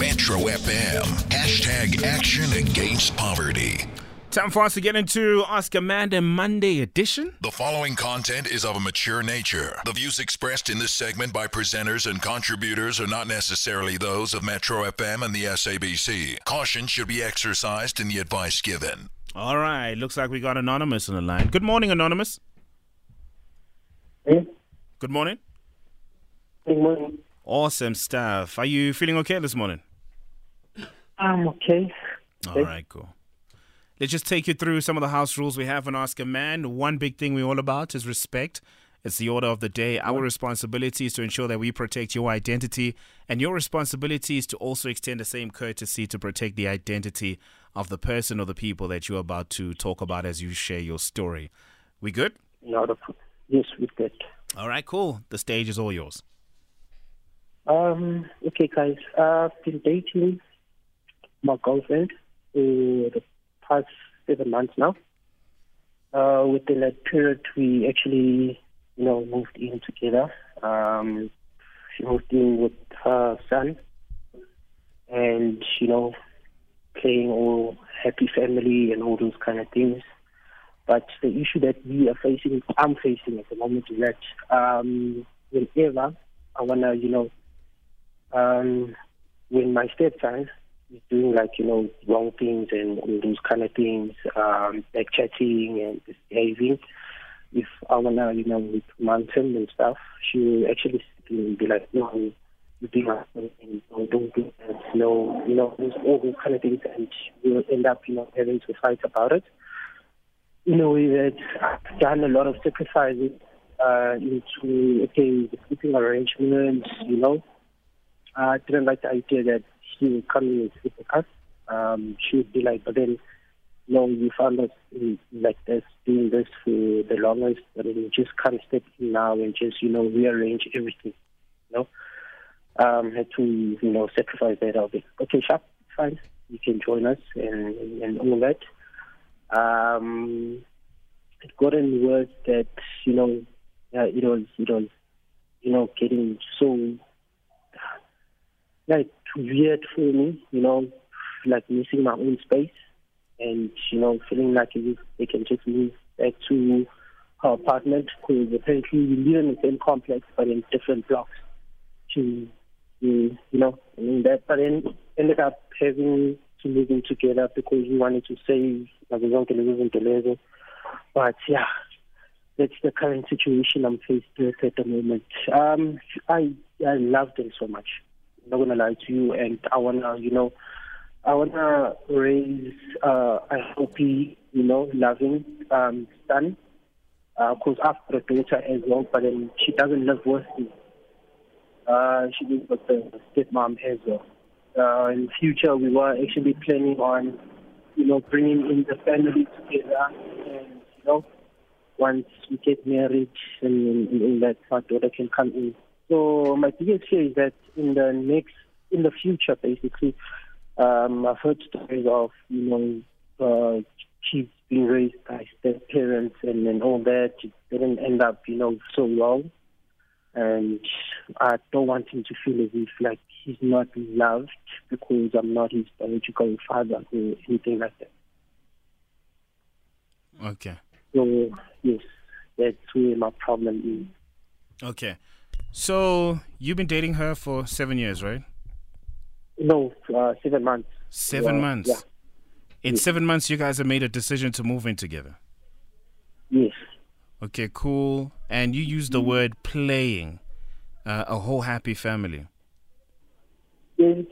Metro FM. Hashtag action against poverty. Time for us to get into Ask a Man Monday edition. The following content is of a mature nature. The views expressed in this segment by presenters and contributors are not necessarily those of Metro FM and the SABC. Caution should be exercised in the advice given. All right, looks like we got Anonymous on the line. Good morning, Anonymous. Hey, Good morning. good morning. Awesome stuff. Are you feeling okay this morning? I'm okay. All right, cool. Let's just take you through some of the house rules we have on Ask a Man. One big thing we're all about is respect. It's the order of the day. Our responsibility is to ensure that we protect your identity, and your responsibility is to also extend the same courtesy to protect the identity of the person or the people that you're about to talk about as you share your story. We good? Not a yes, with that. All right, cool. The stage is all yours. Um, okay, guys. I've been dating my girlfriend for the past seven months now. Uh, within that period, we actually, you know, moved in together. Um, she moved in with her son, and you know, playing all happy family and all those kind of things. But the issue that we are facing, I'm facing at the moment, is that um, whenever I wanna, you know, um, when my stepson doing like you know wrong things and all those kind of things, um, like chatting and misbehaving, if I wanna you know reprimand him and stuff, she will actually be like, no, you do not, and no, don't do that, no, you know, those, all those kind of things, and we'll end up you know having to fight about it. In a way that I've done a lot of sacrifices uh, into okay the sleeping arrangements, you know. I didn't like the idea that she would come in and sleep with us. Um, she would be like, but then, no, you found us in, like this, doing this for the longest, then you just can't step in now and just, you know, rearrange everything, you know. Um, had to, you know, sacrifice that. I'll be, okay, sharp, fine, you can join us and, and all that. Um, it got in worse that, you know, uh, it was, it was, you know, getting so like weird for me, you know, like missing my own space and, you know, feeling like they can just move back to her apartment because apparently we live in the same complex but in different blocks. To, you know, I mean that, but then ended up having to move in together because we wanted to save like we don't live in But yeah, that's the current situation I'm faced with at the moment. Um, I I love them so much. Not gonna lie to you, and I wanna, you know, I wanna raise uh, a healthy, you know, loving um, son. Because I've got a daughter as well, but then she doesn't live with me. Uh, she lives with the stepmom as well. Uh, in future, we were actually planning on, you know, bringing in the family together, and you know, once we get married and, and, and that my daughter can come in. So my biggest fear is that in the next, in the future, basically, um, I've heard stories of you know uh, kids being raised by step parents and, and all that. It didn't end up, you know, so well. And I don't want him to feel as if like he's not loved because I'm not his biological father or anything like that. Okay. So yes, that's where my problem is. Okay. So you've been dating her for seven years, right? No, uh, seven months. Seven Yeah, months. yeah. In seven months, you guys have made a decision to move in together. Yes. Okay, cool. And you use the word playing, uh, a whole happy family. Yes,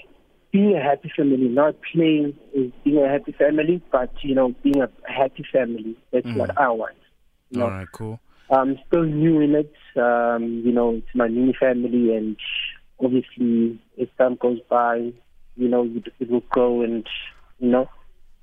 being a happy family, not playing is being a happy family, but you know, being a happy family. That's what I want. You know? All right, cool. I'm still new in it. Um, you know, it's my new family, and obviously, as time goes by, you know, it, will grow and you know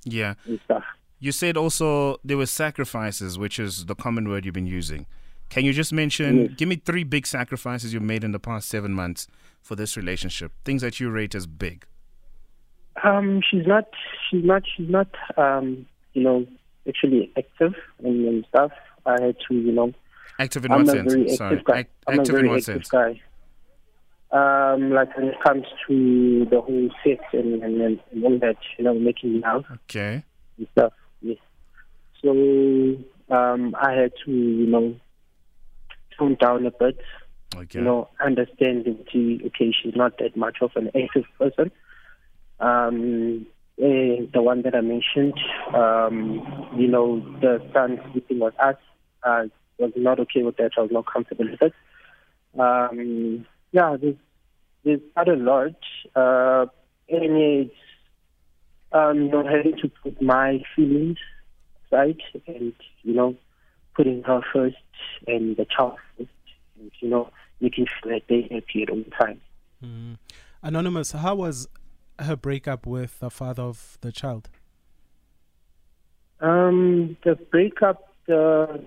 Yeah. and stuff. You said also there were sacrifices, which is the common word you've been using. Can you just mention, Yes. give me three big sacrifices you've made in the past seven months for this relationship? Things that you rate as big. Um, she's not, she's not, she's not, um, you know, actually active and, and stuff. I had to, you know, Active in I'm what a sense? very Sorry. active guy. I'm active in what active sense? guy. Um, like when it comes to the whole sex and, and, and all that, you know, making love Okay. and stuff. Yes. So um, I had to, you know, tone down a bit. Okay. You know, understand that she, okay, she's not that much of an active person. Um, eh, the one that I mentioned, um, you know, the son sleeping with us, uh, was not okay with that. I was not comfortable with it. Um, yeah, there's, there's quite a lot. Uh, and it's, um, you know, having to put my feelings aside and, you know, putting her first and the child first, and, you know, making sure that they're happy at all times. Mm. Anonymous, how was her breakup with the father of the child? Um, the breakup, uh,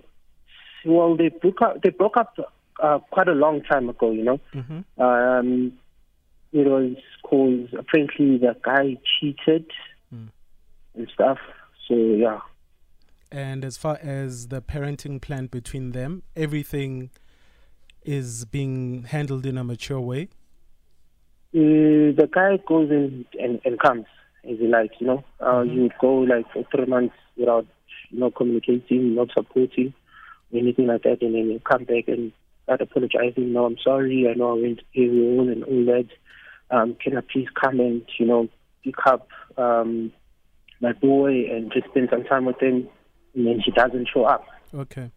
well, they broke up. They broke up uh, quite a long time ago. You know, Mm-hmm. um, it was because apparently the guy cheated Mm. and stuff. So yeah, And as far as the parenting plan between them, everything is being handled in a mature way. Uh, the guy goes in and, and comes as he likes. You know, uh, Mhm. you go like for three months without you know communicating, not supporting, anything like that, and then you come back and start apologizing. No, I'm sorry. I know I went AWOL and all that. Um, can I please come and you know pick up um, my boy and just spend some time with him? And then she doesn't show up. Okay.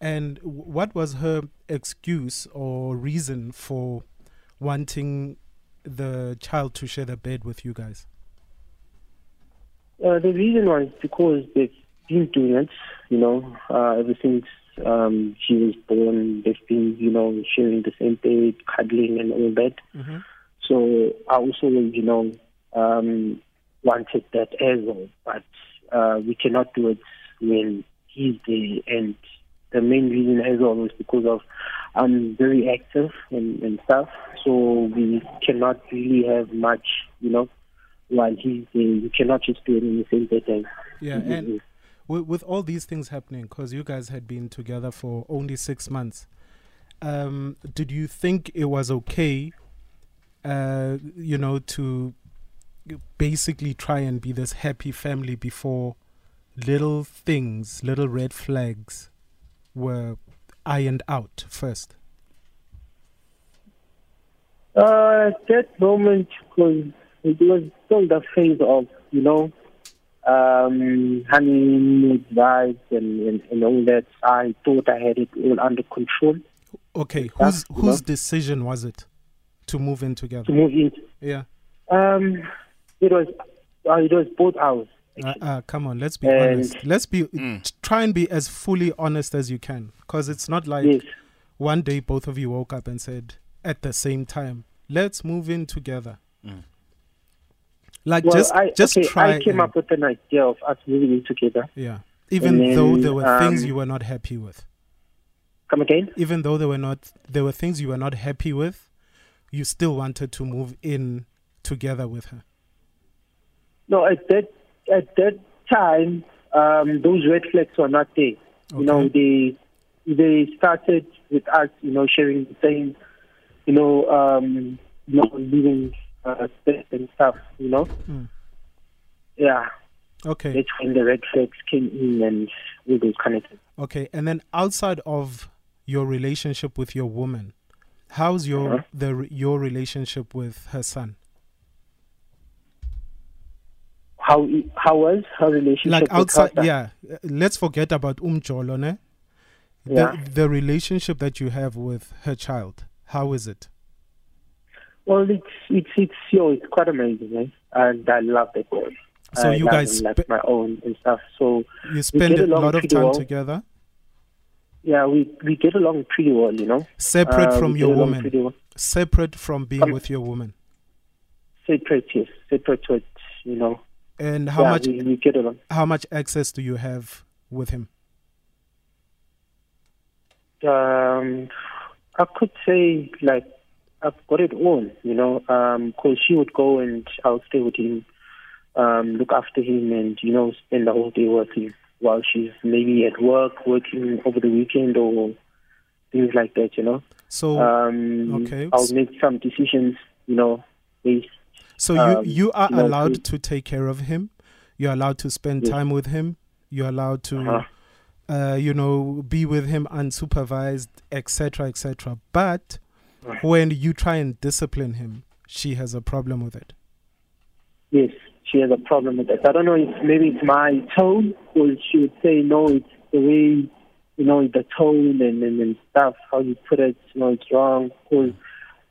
And what was her excuse or reason for wanting the child to share the bed with you guys? Uh, the reason was because they've been doing it, you know, uh, ever since um, she was born. They've been, you know, sharing the same bed, cuddling, and all that. Mm-hmm. So I also, you know, um, wanted that as well, but uh, we cannot do it when he's there. And the main reason as well is because of I'm very active and, and stuff, so we cannot really have much, you know, while he's there. We cannot just do it in the same bed as Yeah. he And is. With, with all these things happening, because you guys had been together for only six months, um, did you think it was okay, uh, you know, to basically try and be this happy family before little things, little red flags were ironed out first? Uh, at that moment, because it was still the phase of, you know, um, honeymoon vibes and, and, and all that. I thought I had it all under control Okay, Yeah, whose you whose know. decision was it to move in together? to move in. Yeah. Um, it was, uh, it was both ours. Uh, uh, come on, let's be And- honest. Let's be Mm. try and be as fully honest as you can, because it's not like yes. one day both of you woke up and said at the same time, "Let's move in together." Mm. Like Well, just I, just okay, try. I came and- up with an idea of us moving in together. yeah. Even and though there were things um, you were not happy with, Come again? even though there were not there were things you were not happy with, you still wanted to move in together with her. No, at that at that time, um, those red flags were not there. Okay. You know, they they started with us, you know, sharing the same, you know, um, you know, living uh, and stuff. You know, Mm. yeah, Okay. that's when the red flags came in and all those kind of things. Okay, and then outside of your relationship with your woman, how's your Uh-huh. the your relationship with her son? How how was her relationship? Like with her outside, son? yeah. Let's forget about Umjolo, ne? The Yeah. the relationship that you have with her child, how is it? Well, it's it's it's yo, it's quite amazing, right? And I love that boy. So I you guys him like spe- my own and stuff. So You spend a lot of time well. together, yeah, we we get along pretty well, you know. separate Uh, from your woman, well. separate from being Um, with your woman. Separate, yes, separate, you know. And how yeah, much we, we get along? how much access do you have with him? Um, I could say like I've got it all, you know, because she would go and I'll stay with him, um, look after him, and you know, spend the whole day with him while she's maybe at work, working over the weekend or things like that. You know. So Um, okay. I'll make some decisions. You know, based. So you Um, you are you know, allowed to- to take care of him. You're allowed to spend Yes. time with him. You're allowed to, Uh-huh. uh, you know, be with him unsupervised, etc., etc. But Right. when you try and discipline him, she has a problem with it. Yes, she has a problem with that. I don't know if maybe it's my tone, or she would say no, it's the way, you know, the tone and, and, and stuff, how you put it, you know, it's wrong. Because,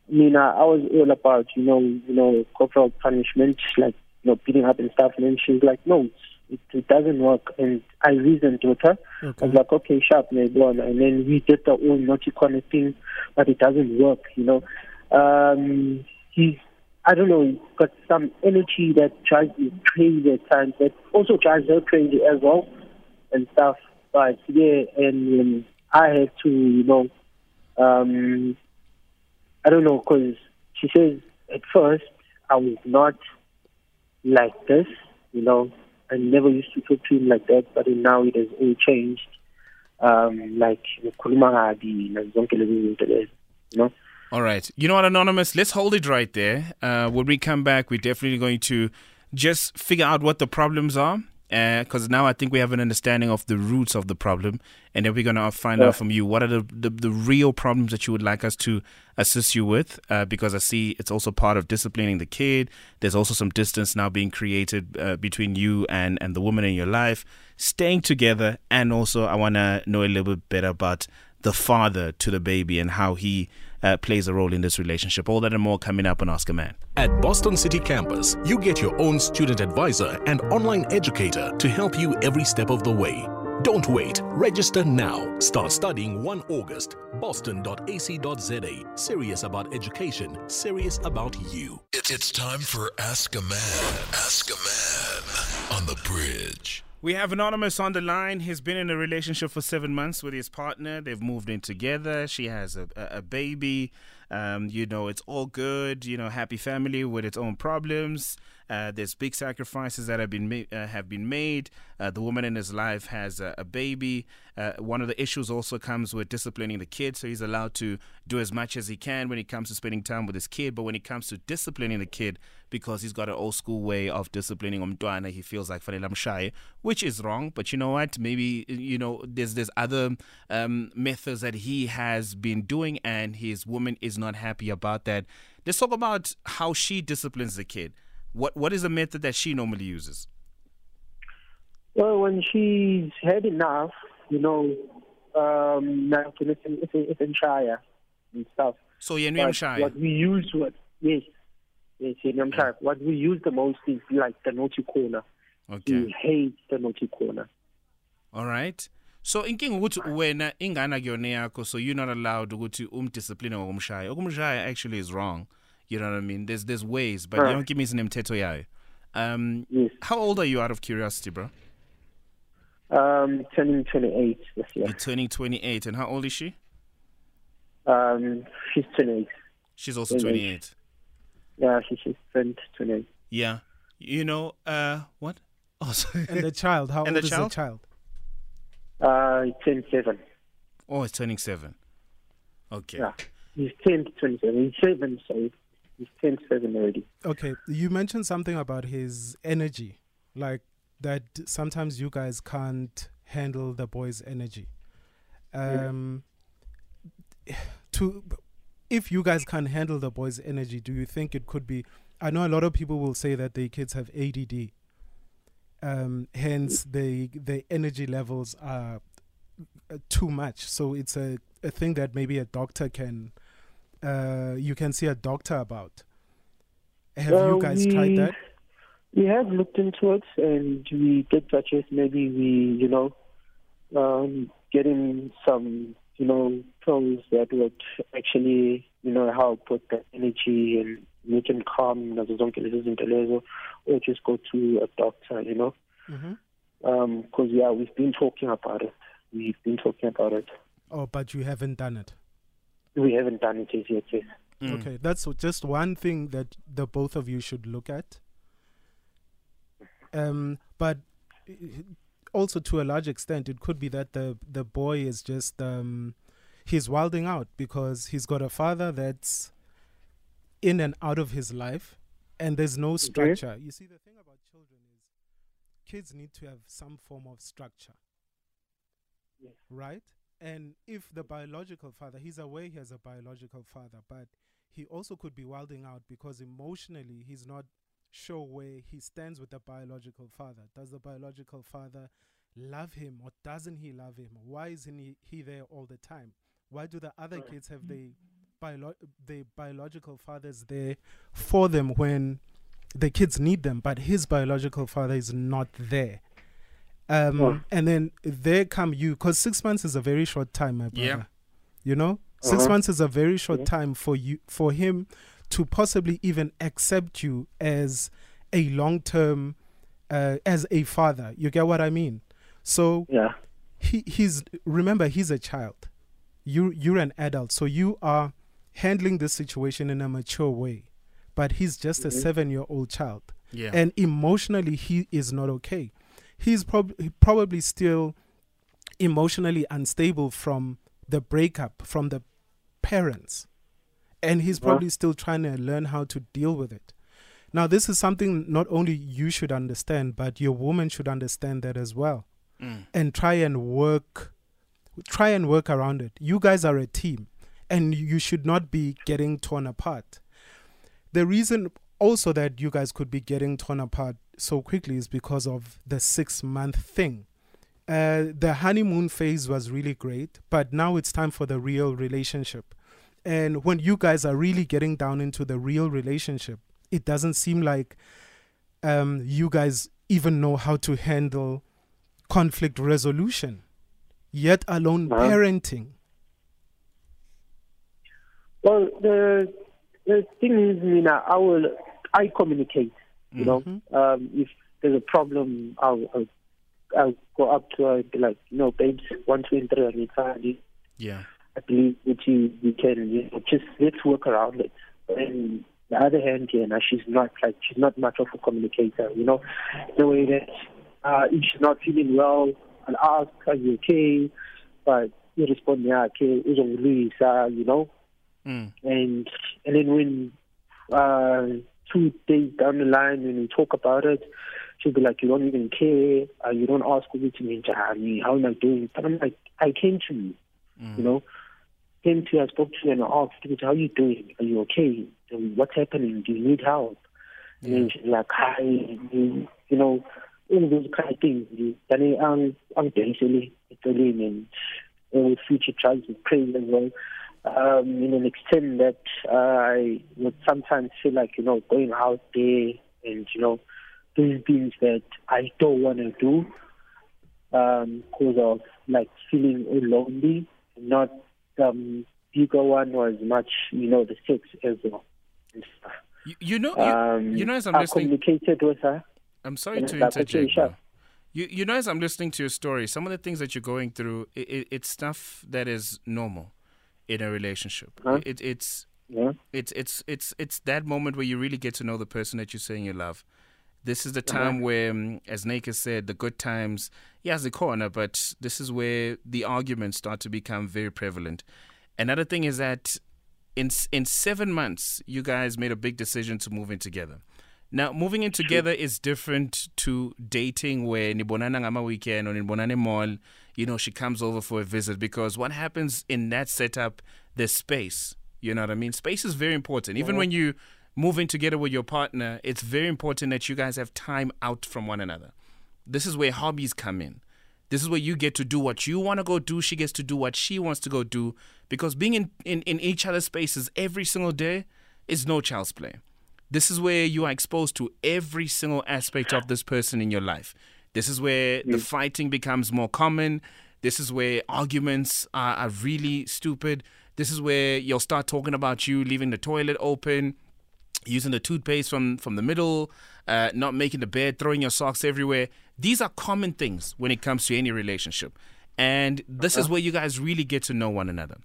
I mean, I, I was all about, you know, you know, corporal punishment, like, you know, beating up and stuff. And then she's like, no, it, it doesn't work. And I reasoned with her. I Okay. was like, okay, sharp, go on. And then we did the whole naughty corner thing, but it doesn't work, you know. Um, he's, I don't know, he's got some energy that drives him crazy at times, that also drives her crazy as well, and stuff. But yeah, and um, I had to, you know, um, I don't know, because she says at first I was not like this, you know. I never used to talk to him like that, but now it has all changed. Um, like you know. All right. You know what, Anonymous? Let's hold it right there. Uh, when we come back, we're definitely going to just figure out what the problems are. Because now I think we have an understanding of the roots of the problem. And then we're going to find Yeah. out from you what are the, the, the real problems that you would like us to assist you with. Uh, because I see it's also part of disciplining the kid. There's also some distance now being created uh, between you and, and the woman in your life, staying together. And also, I want to know a little bit better about the father to the baby and how he uh, plays a role in this relationship. All that and more coming up on Ask a Man. At Boston City Campus, you get your own student advisor and online educator to help you every step of the way. Don't wait. Register now. Start studying 1 August. Boston.ac.za. Serious about education, serious about you. It's, it's time for Ask a Man. Ask a Man on the bridge. We have Anonymous on the line. He's been in a relationship for seven months with his partner. They've moved in together. She has a, a, baby. Um, you know, it's all good. You know, happy family with its own problems. Uh, there's big sacrifices that have been ma- uh, have been made. Uh, the woman in his life has a, baby. Uh, one of the issues also comes with disciplining the kid, so he's allowed to do as much as he can when it comes to spending time with his kid. But when it comes to disciplining the kid, because he's got an old school way of disciplining umntwana, he feels like amshaye, which is wrong. But you know what? Maybe you know there's there's other um, methods that he has been doing, and his woman is not happy about that. Let's talk about how she disciplines the kid. What what is the method that she normally uses? Well, when she's had enough, you know, um, now it's, it's, it's in Shire and stuff. So yeah, But shy. what we use, what yes, yes, in Shire. What we use the most is like the naughty corner. Okay. He hates the naughty corner. All right. So inkinga ukuthi wena ingane kuyona yakho so you're not allowed ukuthi umdiscipline ngokumshaya. Ukumshaya actually is wrong. You know what I mean? There's there's ways, but Right. yonke imizi nemithetho yayo. Um Yes. how old are you out of curiosity, bro? Um, turning 28 this year. You're turning 28 and how old is she? Um, she's 28. She's also Yes. 28. Yeah, she, she's turned 28. Yeah. You know, uh what? Oh, sorry. And the child, how And old the is child? the child? Uh, he turned 7. oh, it's turning 7. Okay. Yeah. He's turned 27. He's 7, so he's turned 7 already. Okay, you mentioned something about his energy, like that sometimes you guys can't handle the boy's energy. Um, to if you guys can't handle the boy's energy, do you think it could be? I know a lot of people will say that their kids have ADD. Um, hence, the their energy levels are uh, too much. So it's a, a thing that maybe a doctor can uh, you can see a doctor about. Have you guys we- tried that? We have looked into it, and we did suggest maybe we, you know, um, getting some, you know, pills that would actually, you know, help with the energy and make him calm, nazo zonke lezo zinto lezo, or just go to a doctor, you know. Mm-hmm. Because yeah, we've been talking about it. We've been talking about it. Oh, but you haven't done it. We haven't done it as yet. Yes. Mm. Okay, that's just one thing that the both of you should look at. Um, but uh, also to a large extent, it could be that the the boy is just um, he's wilding out because he's got a father that's in and out of his life and there's no structure. You see, the thing about children is kids need to have some form of structure. Yes. Right? And if the biological father, he's aware he has a biological father, but he also could be wilding out because emotionally he's not sure where he stands with the biological father. Does the biological father love him or doesn't he love him? Why isn't he, he there all the time? Why do the other Right. kids have mm. the biolo- the biological fathers there for them when the kids need them, but his biological father is not there? Um, Oh. And then there come you, because six months is a very short time, my brother. Yeah. You know, 6 Uh-huh. months is a very short Yeah. time for you, for him to possibly even accept you as a long term, uh, as a father. You get what I mean? So Yeah. he he's remember he's a child you you're an adult so you are handling this situation in a mature way but he's just a Mhm. 7 year old child Yeah. and emotionally he is not okay he's prob- probably still emotionally unstable from the breakup from the parents. And he's Uh-huh. probably still trying to learn how to deal with it. Now this is something not only you should understand but your woman should understand that as well. Mm. and try and work try and work around it. You guys are a team and you should not be getting torn apart. The reason also that you guys could be getting torn apart so quickly is because of the six month thing uh, the honeymoon phase was really great but now it's time for the real relationship and when you guys are really getting down into the real relationship it doesn't seem like um, you guys even know how to handle conflict resolution, yet alone Uh-huh. parenting. Well, the the thing is, Mina, I will I communicate. You know, Mhm. um, if there's a problem, I'll, I'll I'll go up to her and be like, you know, babes, one, two, and three, I need family. Yeah. I believe that you, you can, you know, just let's work around it. And the other hand, yeah, now she's not like she's not much of a communicator, you know, the way that uh, if she's not feeling well, I'll ask, are you okay? But you respond, yeah, okay, you know, Mm. and and then when uh, two days down the line, when we talk about it, she'll be like, "You don't even care. Uh, you don't ask me to me, how am I doing?" But I'm like, "I came to you, Mm. you know, came to you, I spoke to you, and I asked, you, "How are you doing? Are you okay? Um, What's happening? Do you need help?" And then she's like, "Hi, you, you know." All those kind of things. Then I'm, I'm basically Italian and uh, future tries to pray as well um, in an extent that uh, I would sometimes feel like, you know, going out there and, you know, doing things that I don't want to do um, because of, like, feeling lonely. Not um, bigger one was much, you know, the sex as well. You, you know, you, Um, you know, as I'm I listening, communicated with her. I'm sorry to interject. You, you know, as I'm listening to your story, some of the things that you're going through, it, it, it's stuff that is normal in a relationship. Huh? It, it's Yeah. it's it's it's it's that moment where you really get to know the person that you're saying you love. This is the time where, um, as Nate has said, the good times, yes, the corner, but this is where the arguments start to become very prevalent. Another thing is that in in seven months, you guys made a big decision to move in together. Now, moving in together is different to dating where nibonana ngama weekend or nibonane mall, you know, she comes over for a visit because what happens in that setup, there's space. You know what I mean? Space is very important. Even when you move in together with your partner, it's very important that you guys have time out from one another. This is where hobbies come in. This is where you get to do what you want to go do. She gets to do what she wants to go do. Because being in, in, in each other's spaces every single day is no child's play. This is where you are exposed to every single aspect of this person in your life. This is where the mm. fighting becomes more common. This is where arguments are, are really stupid. This is where you'll start talking about you leaving the toilet open, using the toothpaste from from the middle, uh, not making the bed, throwing your socks everywhere. These are common things when it comes to any relationship, and this is uh-huh. where you guys really get to know one another.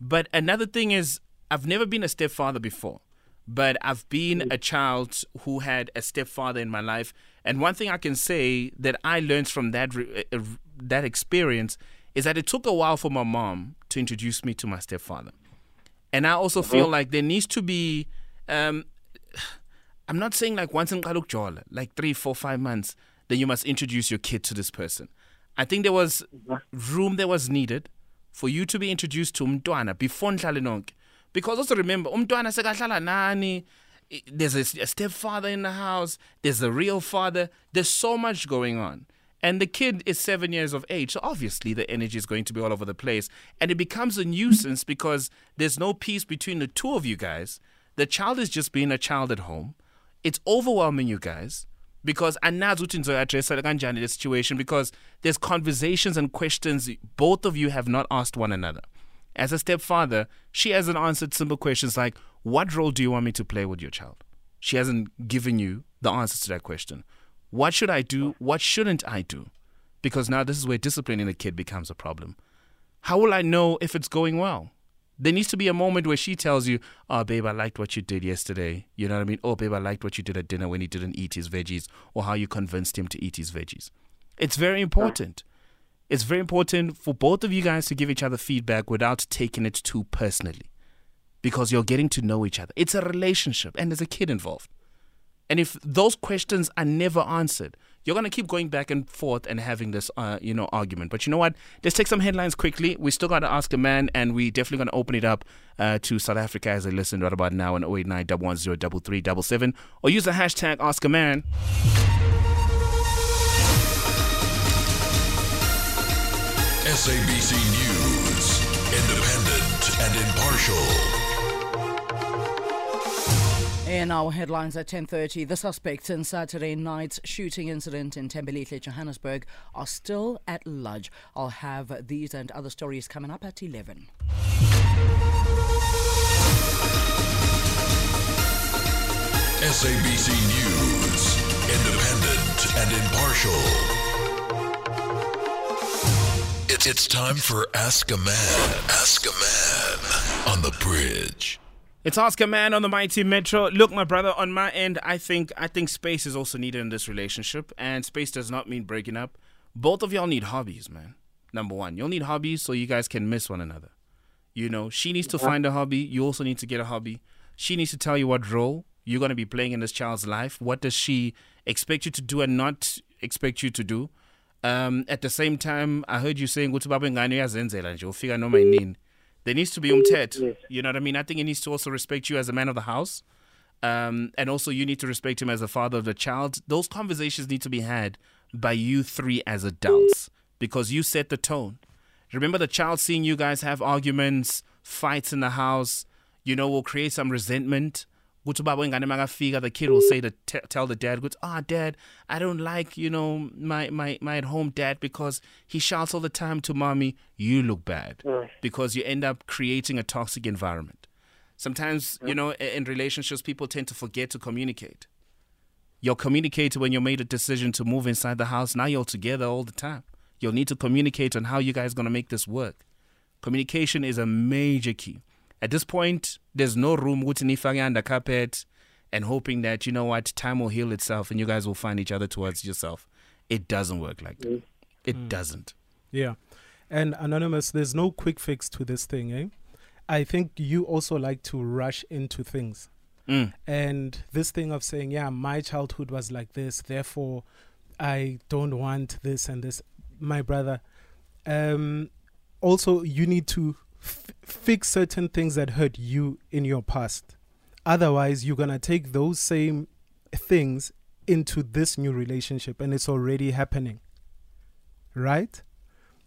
But another thing is, I've never been a stepfather before, but I've been mm. a child who had a stepfather in my life, and one thing I can say that I learned from that re- uh, uh, that experience is that it took a while for my mom to introduce me to my stepfather. And I also feel like there needs to be, um, I'm not saying like once in Kaluk like three, four, five months, then you must introduce your kid to this person. I think there was room that was needed for you to be introduced to umntwana before nihlale. Because also remember, umntwana sekahlala nani, there's a, stepfather in the house, there's a real father, there's so much going on. And the kid is seven years of age, so obviously the energy is going to be all over the place. And it becomes a nuisance because there's no peace between the two of you guys. The child is just being a child at home. It's overwhelming you guys because anazi ukuthi the situation because there's conversations and questions both of you have not asked one another. As a stepfather, she hasn't answered simple questions like, What role do you want me to play with your child? She hasn't given you the answers to that question. What should I do? Oh. What shouldn't I do? Because now this is where disciplining the kid becomes a problem. How will I know if it's going well? There needs to be a moment where she tells you, Oh, babe, I liked what you did yesterday. You know what I mean? Oh, babe, I liked what you did at dinner when he didn't eat his veggies, or how you convinced him to eat his veggies. It's very ah. important. It's very important for both of you guys to give each other feedback without taking it too personally because you're getting to know each other. It's a relationship and there's a kid involved. And if those questions are never answered, you're going to keep going back and forth and having this, uh, you know, argument. But you know what? Let's take some headlines quickly. We still got to ask a man, and we definitely going to open it up uh, to South Africa as they listen right about now on 089 110 3377 or use the hashtag Ask a Man. SABC News, independent and impartial. In our headlines at 10:30, the suspects in Saturday night's shooting incident in Tembelihle, Johannesburg, are still at large. I'll have these and other stories coming up at 11. SABC News, independent and impartial. It's, it's time for Ask a Man. Ask a Man on the bridge. It's Ask a Man on the Mighty Metro. Look, my brother, on my end, I think I think space is also needed in this relationship, and space does not mean breaking up. Both of y'all need hobbies, man. Number one, you'll need hobbies so you guys can miss one another. You know, she needs to find a hobby. You also need to get a hobby. She needs to tell you what role you're going to be playing in this child's life. What does she expect you to do and not expect you to do? Um, at the same time, I heard you saying ukuthi baba ingane uyazenzela nje ufika noma yinini. There needs to be. Yes. You know what I mean? I think he needs to also respect you as a man of the house. Um, and also you need to respect him as a father of the child. Those conversations need to be had by you three as adults because you set the tone. Remember the child seeing you guys have arguments, fights in the house, you know, will create some resentment. Kuthi ubaba ingane makafika, The kid will say to t- tell the dad, "Good, ah, dad, I don't like you know my my my at home dad because he shouts all the time to mommy. You look bad because you end up creating a toxic environment. Sometimes you know in relationships people tend to forget to communicate. You'll communicate when you made a decision to move inside the house. Now you're together all the time. You'll need to communicate on how you guys going to make this work. Communication is a major key. At this point, there's no room ukuthi nifake under carpet and hoping that, you know what, time will heal itself and you guys will find each other towards yourself. It doesn't work like that. It doesn't. Yeah. And Anonymous, there's no quick fix to this thing, eh? I think you also like to rush into things. Mm. And this thing of saying, yeah, my childhood was like this, therefore I don't want this and this. My brother, um, also, you need to f- fix certain things that hurt you in your past. Otherwise, you're going to take those same things into this new relationship, and it's already happening. Right?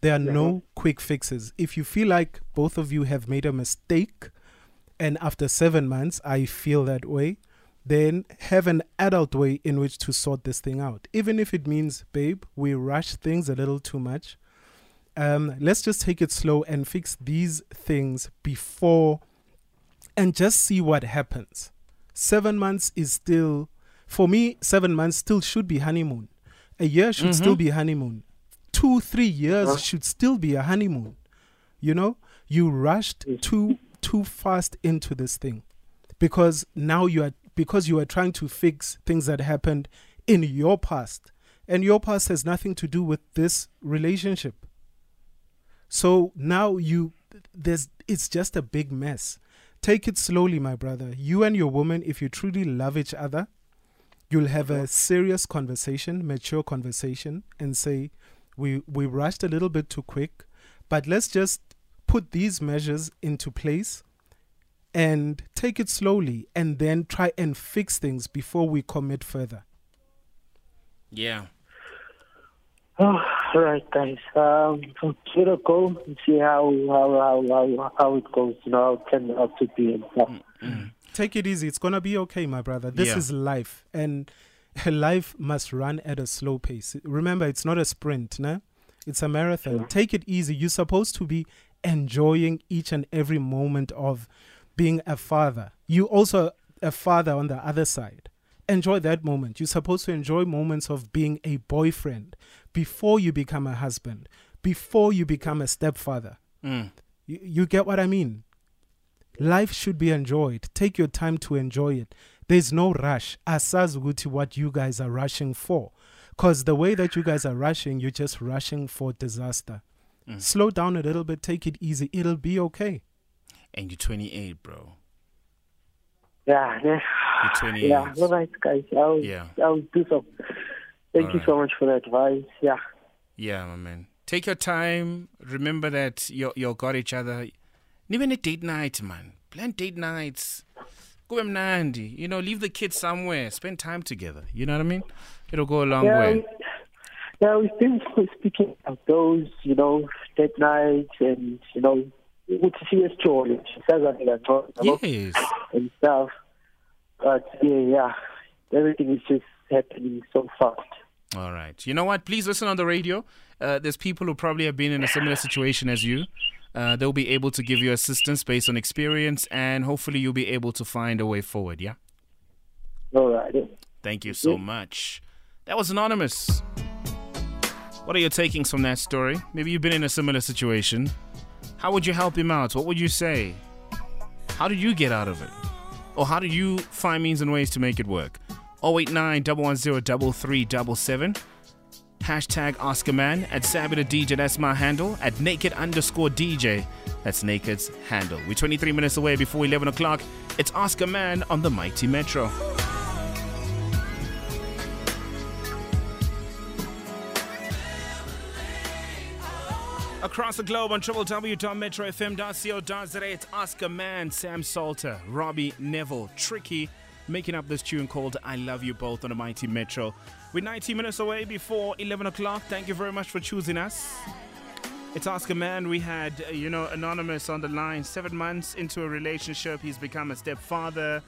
There are no quick fixes. If you feel like both of you have made a mistake, and after seven months I feel that way, then have an adult way in which to sort this thing out. Even if it means, babe, we rush things a little too much. Um, let's just take it slow and fix these things before and just see what happens. Seven months is still, for me, seven months still should be honeymoon. A year should still be honeymoon. Two, three years should still be a honeymoon. You know, you rushed too too fast into this thing because now you are because you are trying to fix things that happened in your past, and your past has nothing to do with this relationship. So now you there's it's just a big mess. Take it slowly, my brother. You and your woman, if you truly love each other, you'll have a serious conversation, mature conversation, and say, we we rushed a little bit too quick, but let's just put these measures into place and take it slowly and then try and fix things before we commit further. Yeah. Ah. All right, guys. Um, give it a go and see how how how how, how it goes. You know, how it turns out to be and stuff. Take it easy. It's gonna be okay, my brother. This Yeah. is life, and life must run at a slow pace. Remember, it's not a sprint, no? It's a marathon. Take it easy. You're supposed to be enjoying each and every moment of being a father. You also a father on the other side. Enjoy that moment. You're supposed to enjoy moments of being a boyfriend before you become a husband, before you become a stepfather. Mm. You, you get what I mean? Life should be enjoyed. Take your time to enjoy it. There's no rush. Asazi ukuthi what you guys are rushing for. Because the way that you guys are rushing, you're just rushing for disaster. Slow down a little bit. Take it easy. It'll be okay. And you're 28, bro. Yeah, yeah. You're 28. Yeah, all right, guys. I'll, Yeah. I'll do so. Thank All you right. so much for the advice. Yeah. Yeah, my man. Take your time. Remember that you you got each other. Even a date night, man. Plan date nights. Go Nandi. You know, leave the kids somewhere. Spend time together. You know what I mean? It'll go a long Yeah, way. we, yeah, we've been speaking of those, you know, date nights and, you know, with CS Joy, Yes. and stuff. But, yeah, yeah, everything is just happening so fast. All right. You know what? Please listen on the radio. Uh, there's people who probably have been in a similar situation as you. Uh, they'll be able to give you assistance based on experience, and hopefully, you'll be able to find a way forward. Yeah. All right. Thank you so much. That was anonymous. What are your takings from that story? Maybe you've been in a similar situation. How would you help him out? What would you say? How did you get out of it? Or how did you find means and ways to make it work? 089 110 3377. Hashtag Ask a Man at Sabida DJ, that's my handle. At naked underscore DJ, that's naked's handle. We're 23 minutes away before 11 o'clock. It's a Man on the Mighty Metro. Across the globe on www.metrofm.co.za, it's Ask a Man, Sam Salter, Robbie Neville, Tricky, making up this tune called I Love You Both on the Mighty Metro. We're 90 minutes away before 11 o'clock. Thank you very much for choosing us. It's Ask a Man. We had, uh, you know, Anonymous on the line. Seven months into a relationship, he's become a stepfather.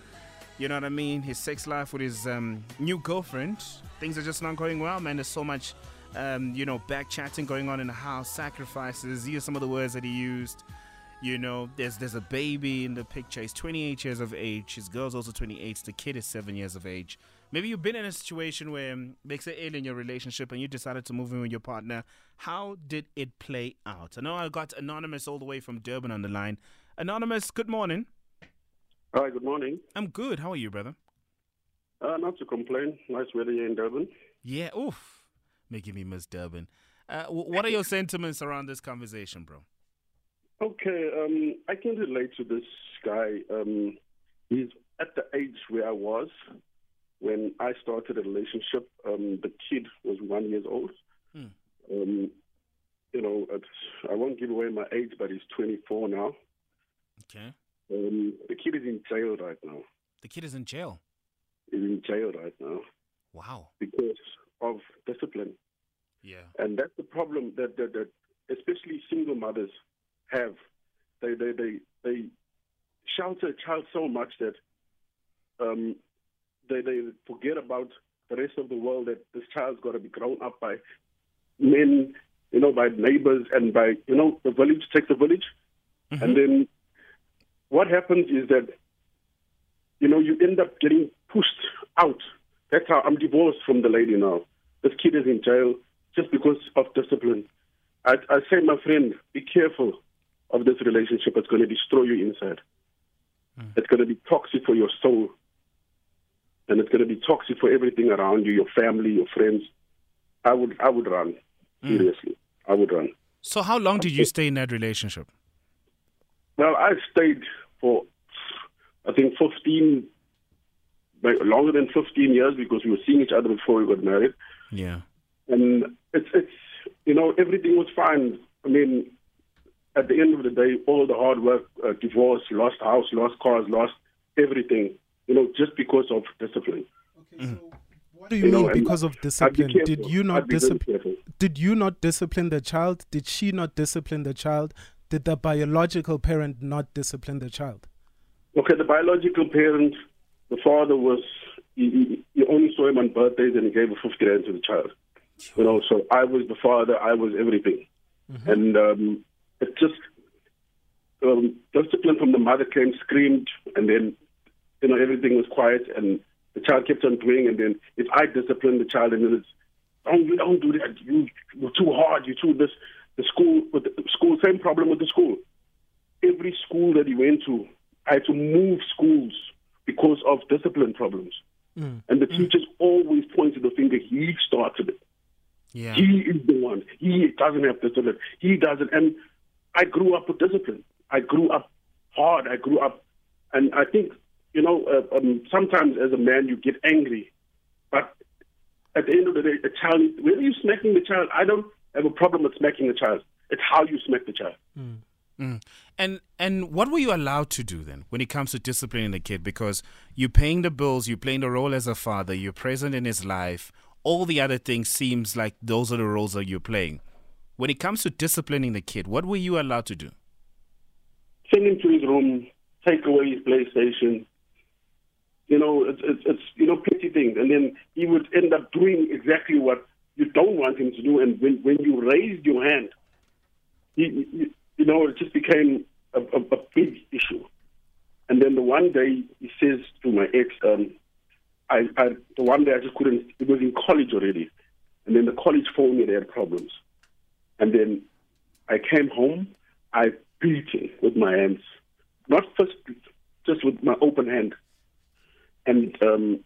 You know what I mean? His sex life with his um, new girlfriend. Things are just not going well, man. There's so much, um, you know, back chatting going on in the house, sacrifices. These are some of the words that he used. You know, there's there's a baby in the picture. He's 28 years of age. His girl's also 28. The kid is seven years of age. Maybe you've been in a situation where makes it ill in your relationship and you decided to move in with your partner. How did it play out? I know I got Anonymous all the way from Durban on the line. Anonymous, good morning. Hi, good morning. I'm good. How are you, brother? Uh, not to complain. Nice weather here in Durban. Yeah, oof. Making me miss Durban. Uh, what are your sentiments around this conversation, bro? Okay, um, I can relate to this guy. Um, he's at the age where I was when I started a relationship. Um, the kid was one years old. Hmm. Um, you know, I won't give away my age, but he's 24 now. Okay. Um, the kid is in jail right now. The kid is in jail. He's in jail right now Wow. because of discipline. Yeah. and that's the problem that, that, that especially single mothers have. They they they they shelter a child so much that um, they they forget about the rest of the world. That this child's got to be grown up by men, you know, by neighbors, and by you know the village takes the village, and then what happens is that you know you end up getting pushed out. That's how I'm divorced from the lady now. This kid is in jail just because of discipline. I, I say, my friend, be careful of this relationship. It's going to destroy you inside. Hmm. It's going to be toxic for your soul. And it's going to be toxic for everything around you, your family, your friends. I would, I would run. Hmm. Seriously. I would run. So, how long did you stay in that relationship? Well, I stayed for, I think, 15, longer than 15 years because we were seeing each other before we got married. Yeah. And it's, it's you know, everything was fine. I mean, at the end of the day, all the hard work, uh, divorce, lost house, lost cars, lost everything, you know, just because of discipline. Okay, so what do you, You mean and because of I'd be discipline? Did you not discipline? Did you not discipline the child? Did she not discipline the child? Did the biological parent not discipline the child? Okay, the biological parent, the father was, he, he, he only saw him on birthdays and he gave a 50 rand to the child. You know, so I was the father, I was everything. And um, it just, um, discipline from the mother came, screamed, and then, you know, everything was quiet and the child kept on doing. And then if I discipline the child and then it's, don't, you don't do that, you, you're too hard, you're too this. The school, with the school, same problem with the school every school that he went to, I had to move schools because of discipline problems. Mm. And the teachers always pointed the finger. He started it. Yeah. He is the one. He doesn't have discipline. He doesn't. And I grew up with discipline. I grew up hard. I grew up, and I think you know uh, um, sometimes as a man you get angry, but at the end of the day, a child. Whether you're smacking the child, I don't have a problem with smacking the child. It's how you smack the child. Mm. And and what were you allowed to do then when it comes to disciplining the kid? Because you're paying the bills, you're playing the role as a father, you're present in his life. All the other things seems like those are the roles that you're playing. When it comes to disciplining the kid, what were you allowed to do? send him to his room, take away his PlayStation. You know, it's, it's, it's you know petty things, and then he would end up doing exactly what you don't want him to do. And when when you raised your hand, he, he you know it just became a, a, a big issue. And then the one day he says to my ex, um, I, I the one day I just couldn't. It was in college already, and then the college phone me. They had problems, and then I came home. I beat him with my hands, not first, just with my open hand. And um,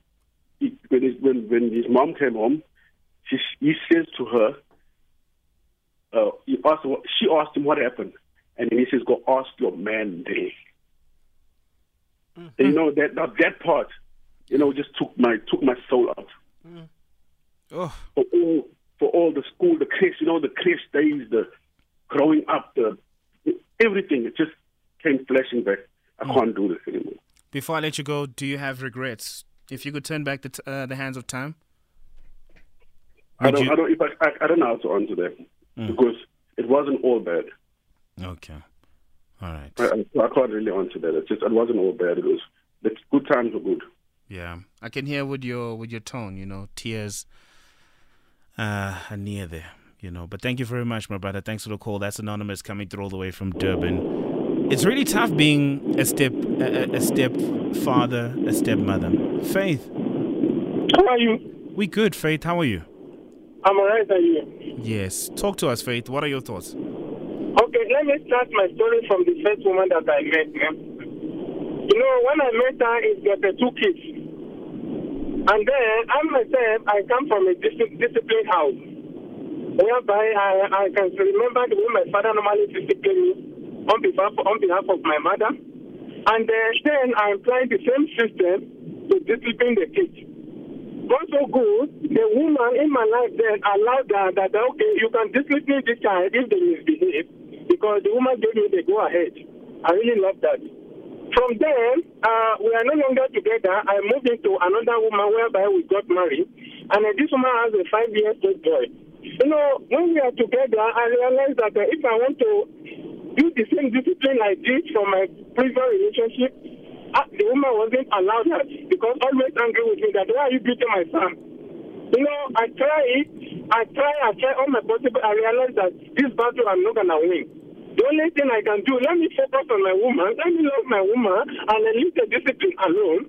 he, when, his, when when his mom came home, she, he says to her, uh, he asked, she asked him what happened, and then he says, "Go ask your man there." And, you know that that part, you know, just took my took my soul out Oh, for all for all the school, the creche, you know, the creche days, the growing up, the everything. It just came flashing back. I can't do this anymore. before I let you go, do you have regrets? If you could turn back the t- uh, the hands of time, I don't, you- I don't, if I, I, I don't know how to answer that because it wasn't all bad. okay, all right, I, I I can't really answer that. It's just it wasn't all bad. It was the good times were good. yeah, I can hear with your with your tone, you know, tears uh, near there, you know. But thank you very much, my brother. Thanks for the call. That's anonymous coming through all the way from Durban. It's really tough being a step a, a- step father, a stepmother. Faith, How are you? we good. Faith, how are you? I'm alright, are you? Yes, talk to us, Faith. What are your thoughts? Okay, let me start my story from the first woman that I met. yeah. You know, when I met her, it got the two kids. And then, I myself, I come from a dis- disciplined house, whereby I, I can remember the way my father normally disciplined me on behalf, on behalf of my mother. And uh, then I applied the same system to discipline the kids. God so good, the woman in my life then allowed that, that okay, you can discipline this child if they misbehave, because the woman gave me the go ahead. I really love that. From then, uh, we are no longer together. I moved into another woman whereby we got married, and uh, this woman has a five years old boy. You know, when we are together, I realized that uh, if I want to do the same discipline I did from my previous relationship, uh, the woman wasn't allowed that because always angry with me that why are you beating my son? You know, I try I try, I try all my possible. I realize that this battle I'm not gonna win. The only thing I can do, let me focus on my woman, let me love my woman, and I leave the discipline alone.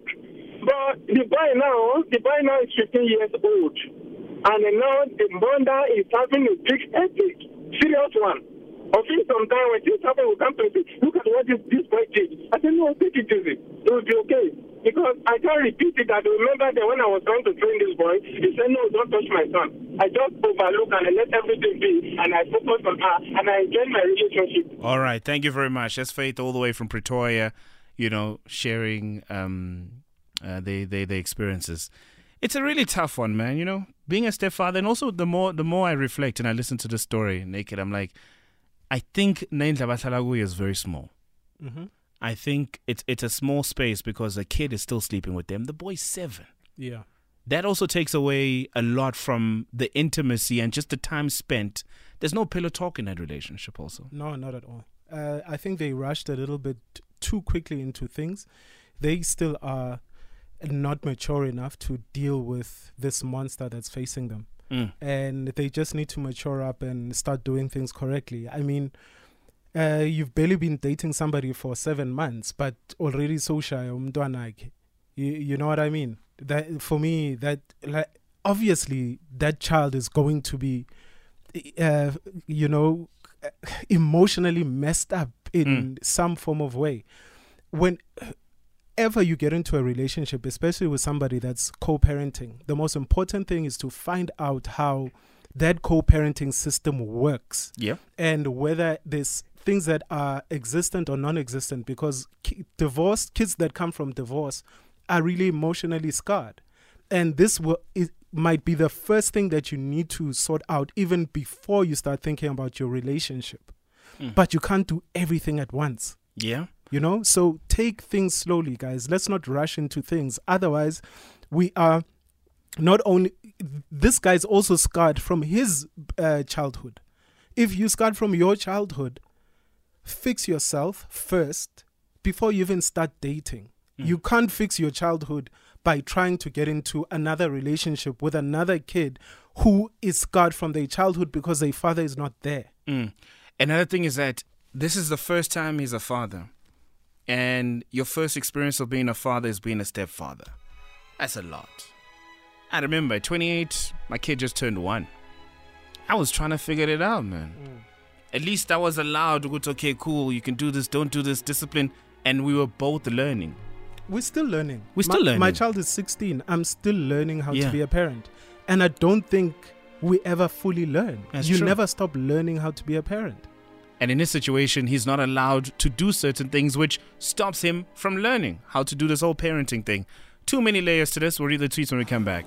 But the boy now, the boy now is 15 years old, and now the mother is having a big headache, serious one. I think sometime when things happen, we come to say, look at what this, this boy did. I said, no, take it easy. It will be okay. Because I can't repeat it. I remember that when I was trying to train this boy, he said, no, don't touch my son. I just overlook and I let everything be, and I focus on her, and I enjoy my relationship. All right, thank you very much. That's Faith all the way from Pretoria, you know, sharing um, uh, the, the the experiences. It's a really tough one, man. You know, being a stepfather, and also the more the more I reflect and I listen to the story naked, I'm like, I think Naindla Batalagu is very small. Mhm. I think it's it's a small space because the kid is still sleeping with them. The boy's seven. Yeah. That also takes away a lot from the intimacy and just the time spent. There's no pillow talk in that relationship. Also, No, not at all. Uh, I think they rushed a little bit too quickly into things. They still are not mature enough to deal with this monster that's facing them. Mm. And they just need to mature up and start doing things correctly. I mean, uh, you've barely been dating somebody for seven months, but already so shy. umntwanakhe. You, you know what I mean? That for me, that like obviously that child is going to be, uh, you know, emotionally messed up in some form of way. Whenever you get into a relationship, especially with somebody that's co-parenting, the most important thing is to find out how that co-parenting system works yeah, and whether there's things that are existent or non-existent because ki- divorce kids that come from divorce are really emotionally scarred. And this will it might be the first thing that you need to sort out even before you start thinking about your relationship. Mm. but you can't do everything at once. Yeah. you know? So take things slowly guys. Let's not rush into things. Otherwise we are not only this guy's also scarred from his uh, childhood. If you scarred from your childhood fix yourself first before you even start dating you can't fix your childhood by trying to get into another relationship with another kid who is scarred from their childhood because their father is not there Mm. Another thing is that this is the first time he's a father, and your first experience of being a father is being a stepfather. That's a lot. I remember at 28, my kid just turned one. I was trying to figure it out, man. At least I was allowed to go to, okay, cool, you can do this, don't do this, discipline, and we were both learning. We're still learning. We're still my, learning. My child is 16. I'm still learning how Yeah. to be a parent. And I don't think we ever fully learn. That's you true. never stop learning how to be a parent. And in this situation, he's not allowed to do certain things, which stops him from learning how to do this whole parenting thing. Too many layers to this. We'll read the tweets when we come back.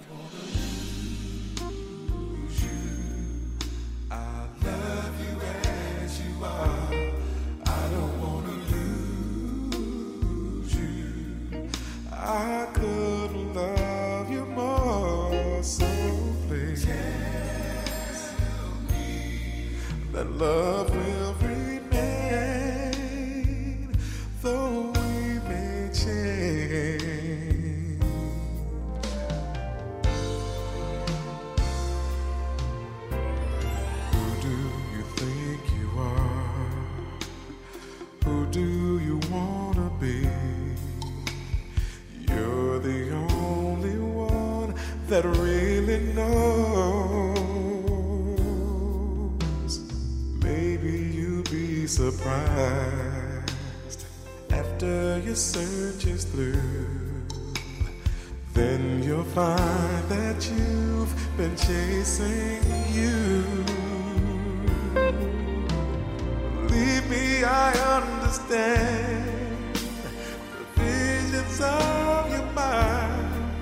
Love will remain, though we may change. Who do you think you are? Who do you wanna be? You're the only one that really knows. Find that you've been chasing you. Believe me, I understand the visions of your mind.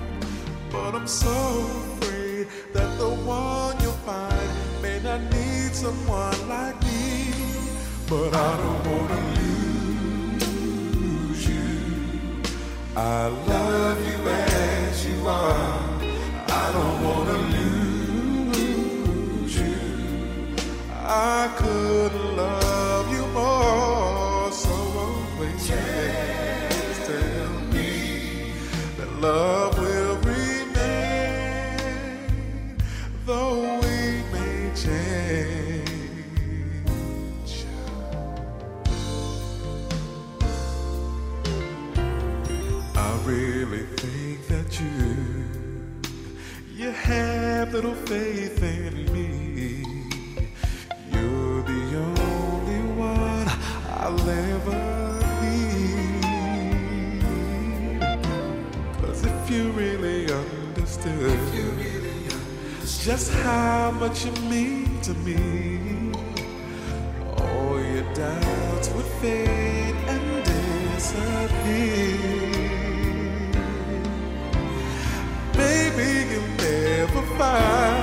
But I'm so afraid that the one you'll find may not need someone like me. But I don't wanna lose you. I love you you I don't wanna lose you. I could love you more, so please just tell me that love will remain, though we may change. I really think that you have little faith in me. You're the only one I'll ever need. Cause if you really understood you really understood just how much you mean to me. All your doubts would fade never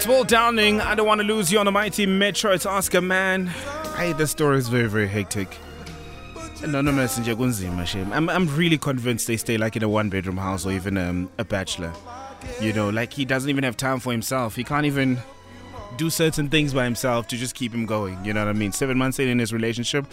It's Will Downing. I don't want to lose you on the mighty Metro. It's Ask a Man. Hey, this story is very, very hectic. Anonymous and Jagunzima shame. I'm, I'm really convinced they stay like in a one bedroom house or even um, a bachelor. You know, like he doesn't even have time for himself. He can't even do certain things by himself to just keep him going. You know what I mean? Seven months in in his relationship.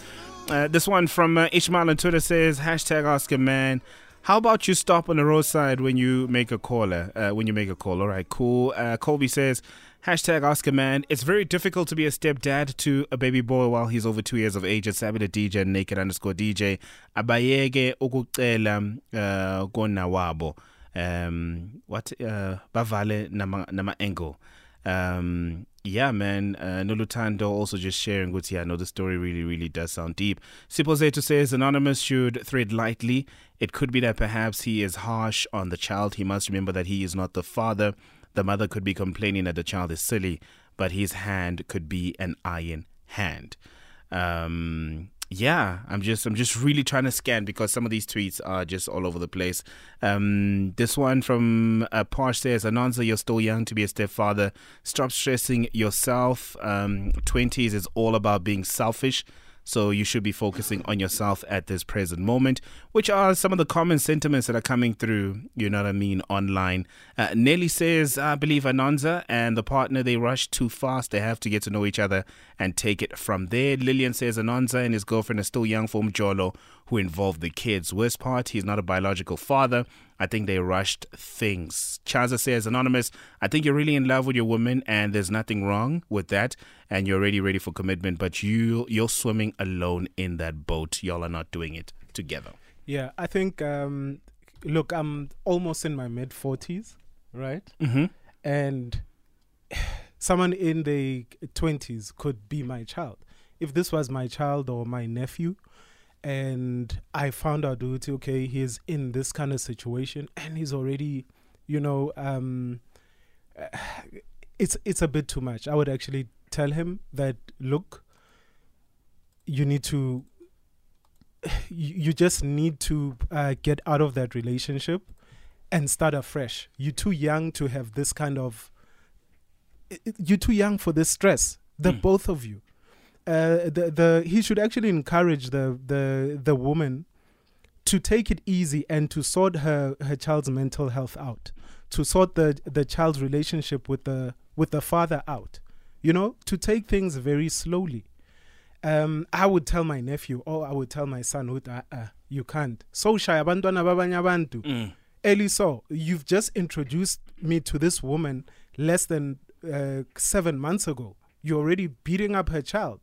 Uh, this one from uh, Ishmael on Twitter says, hashtag Ask a Man. How about you stop on the roadside when you make a caller? Uh, when you make a call, all right, cool. Uh, Colby says, hashtag Ask a Man. It's very difficult to be a stepdad to a baby boy while he's over two years of age. It's Sabi the DJ naked underscore DJ. Abayege ukucela uh, kona wabo. Um, what? Uh, bavale nama, nama angle. Um, yeah, man. Uh, Nolutando also just sharing with you. I know the story really, really does sound deep. Sipozeto says Anonymous should thread lightly. It could be that perhaps he is harsh on the child. He must remember that he is not the father. The mother could be complaining that the child is silly, but his hand could be an iron hand. Um, yeah, I'm just I'm just really trying to scan because some of these tweets are just all over the place. Um, this one from uh, Posh says, Ananza, you're still young to be a stepfather. Stop stressing yourself. Um, 20s is all about being selfish. So you should be focusing on yourself at this present moment, which are some of the common sentiments that are coming through, you know what I mean, online. Uh, Nelly says, I believe Ananza and the partner, they rush too fast. They have to get to know each other and take it from there. Lillian says, Ananza and his girlfriend are still young for Mjolo, who involved the kids. Worst part, he's not a biological father. I think they rushed things. Chaza says, Anonymous, I think you're really in love with your woman and there's nothing wrong with that. And you're already ready for commitment, but you, you're swimming alone in that boat. Y'all are not doing it together. Yeah, I think. Um, look, I'm almost in my mid forties, right? Mm-hmm. And someone in the twenties could be my child. If this was my child or my nephew, and I found out, dude, okay, he's in this kind of situation, and he's already, you know, um, it's it's a bit too much. I would actually tell him that, look, you need to you just need to uh, get out of that relationship and start afresh. You're too young to have this kind of. You're too young for this stress. The Mm. both of you. Uh, the the he should actually encourage the the the woman to take it easy and to sort her her child's mental health out, to sort the the child's relationship with the with the father out. You know, to take things very slowly. Um i would tell my nephew or i would tell my son uh, uh, you can't. So shaya abantwana babanye abantu. Mm. Eli so you've just introduced me to this woman less than uh, 7 months ago. You're already beating up her child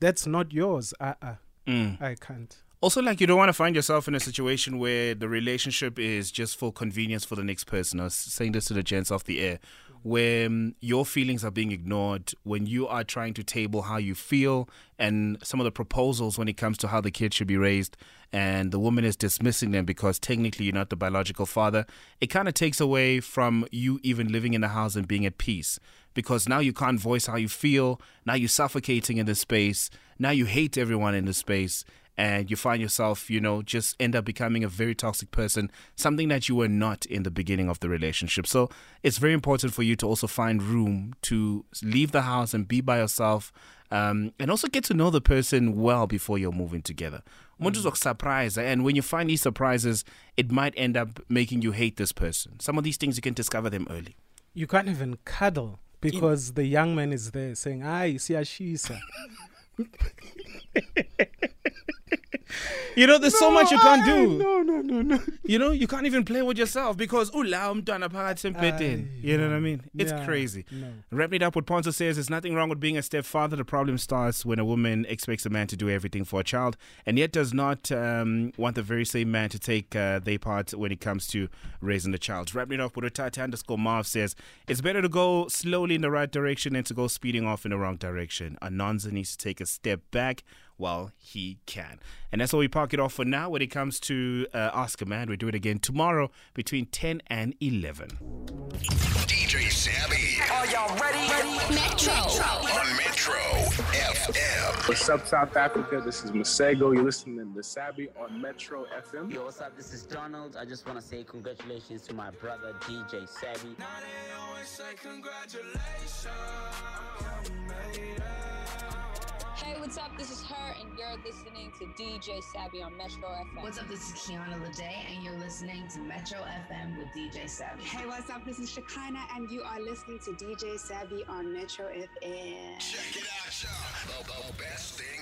that's not yours uh, uh, Mm. i can't Also, like you don't want to find yourself in a situation where the relationship is just for convenience for the next person. I was saying this to the gents off the air. when your feelings are being ignored, when you are trying to table how you feel and some of the proposals when it comes to how the kid should be raised, and the woman is dismissing them because technically you're not the biological father, it kind of takes away from you even living in the house and being at peace. Because now you can't voice how you feel, now you're suffocating in the space, now you hate everyone in the space, and you find yourself, you know, just end up becoming a very toxic person, something that you were not in the beginning of the relationship. So it's very important for you to also find room to leave the house and be by yourself. Um, and also get to know the person well before you're moving together. Umuntu surprise, and when you find these surprises, it might end up making you hate this person. Some of these things you can discover them early. You can't even cuddle because the young man is there saying, "Ay, siyashisa." You know, there's so much you can't do. No, no, no, no. You know, you can't even play with yourself because ula umntwana phakathi empedeni. You know what I mean? It's Yeah, crazy. no. Wrapping it up, what Ponzo says, there's nothing wrong with being a stepfather. The problem starts when a woman expects a man to do everything for a child and yet does not um, want the very same man to take uh, their part when it comes to raising the child. Wrapping it up, with Tata underscore Marv says, it's better to go slowly in the right direction than to go speeding off in the wrong direction. Anonza needs to take a step back while he can. And that's all we park it off for now when it comes to uh, Ask a Man. We do it again tomorrow between 10 and 11. DJ Sammy. Are y'all ready? Metro. On Metro FM. What's up, South Africa? This is Masego. You're listening to Sabi on Metro FM. Yo, what's up? This is Donald. I just want to say congratulations to my brother DJ Savvy. Hey, what's up? This is her, and you're listening to DJ Savvy on Metro FM. What's up? This is Kiana Lede, and you're listening to Metro FM with DJ Savvy. Hey, what's up? This is Shekinah, and you are listening to DJ Savvy on Metro FM. Check it out, y'all. The, the best thing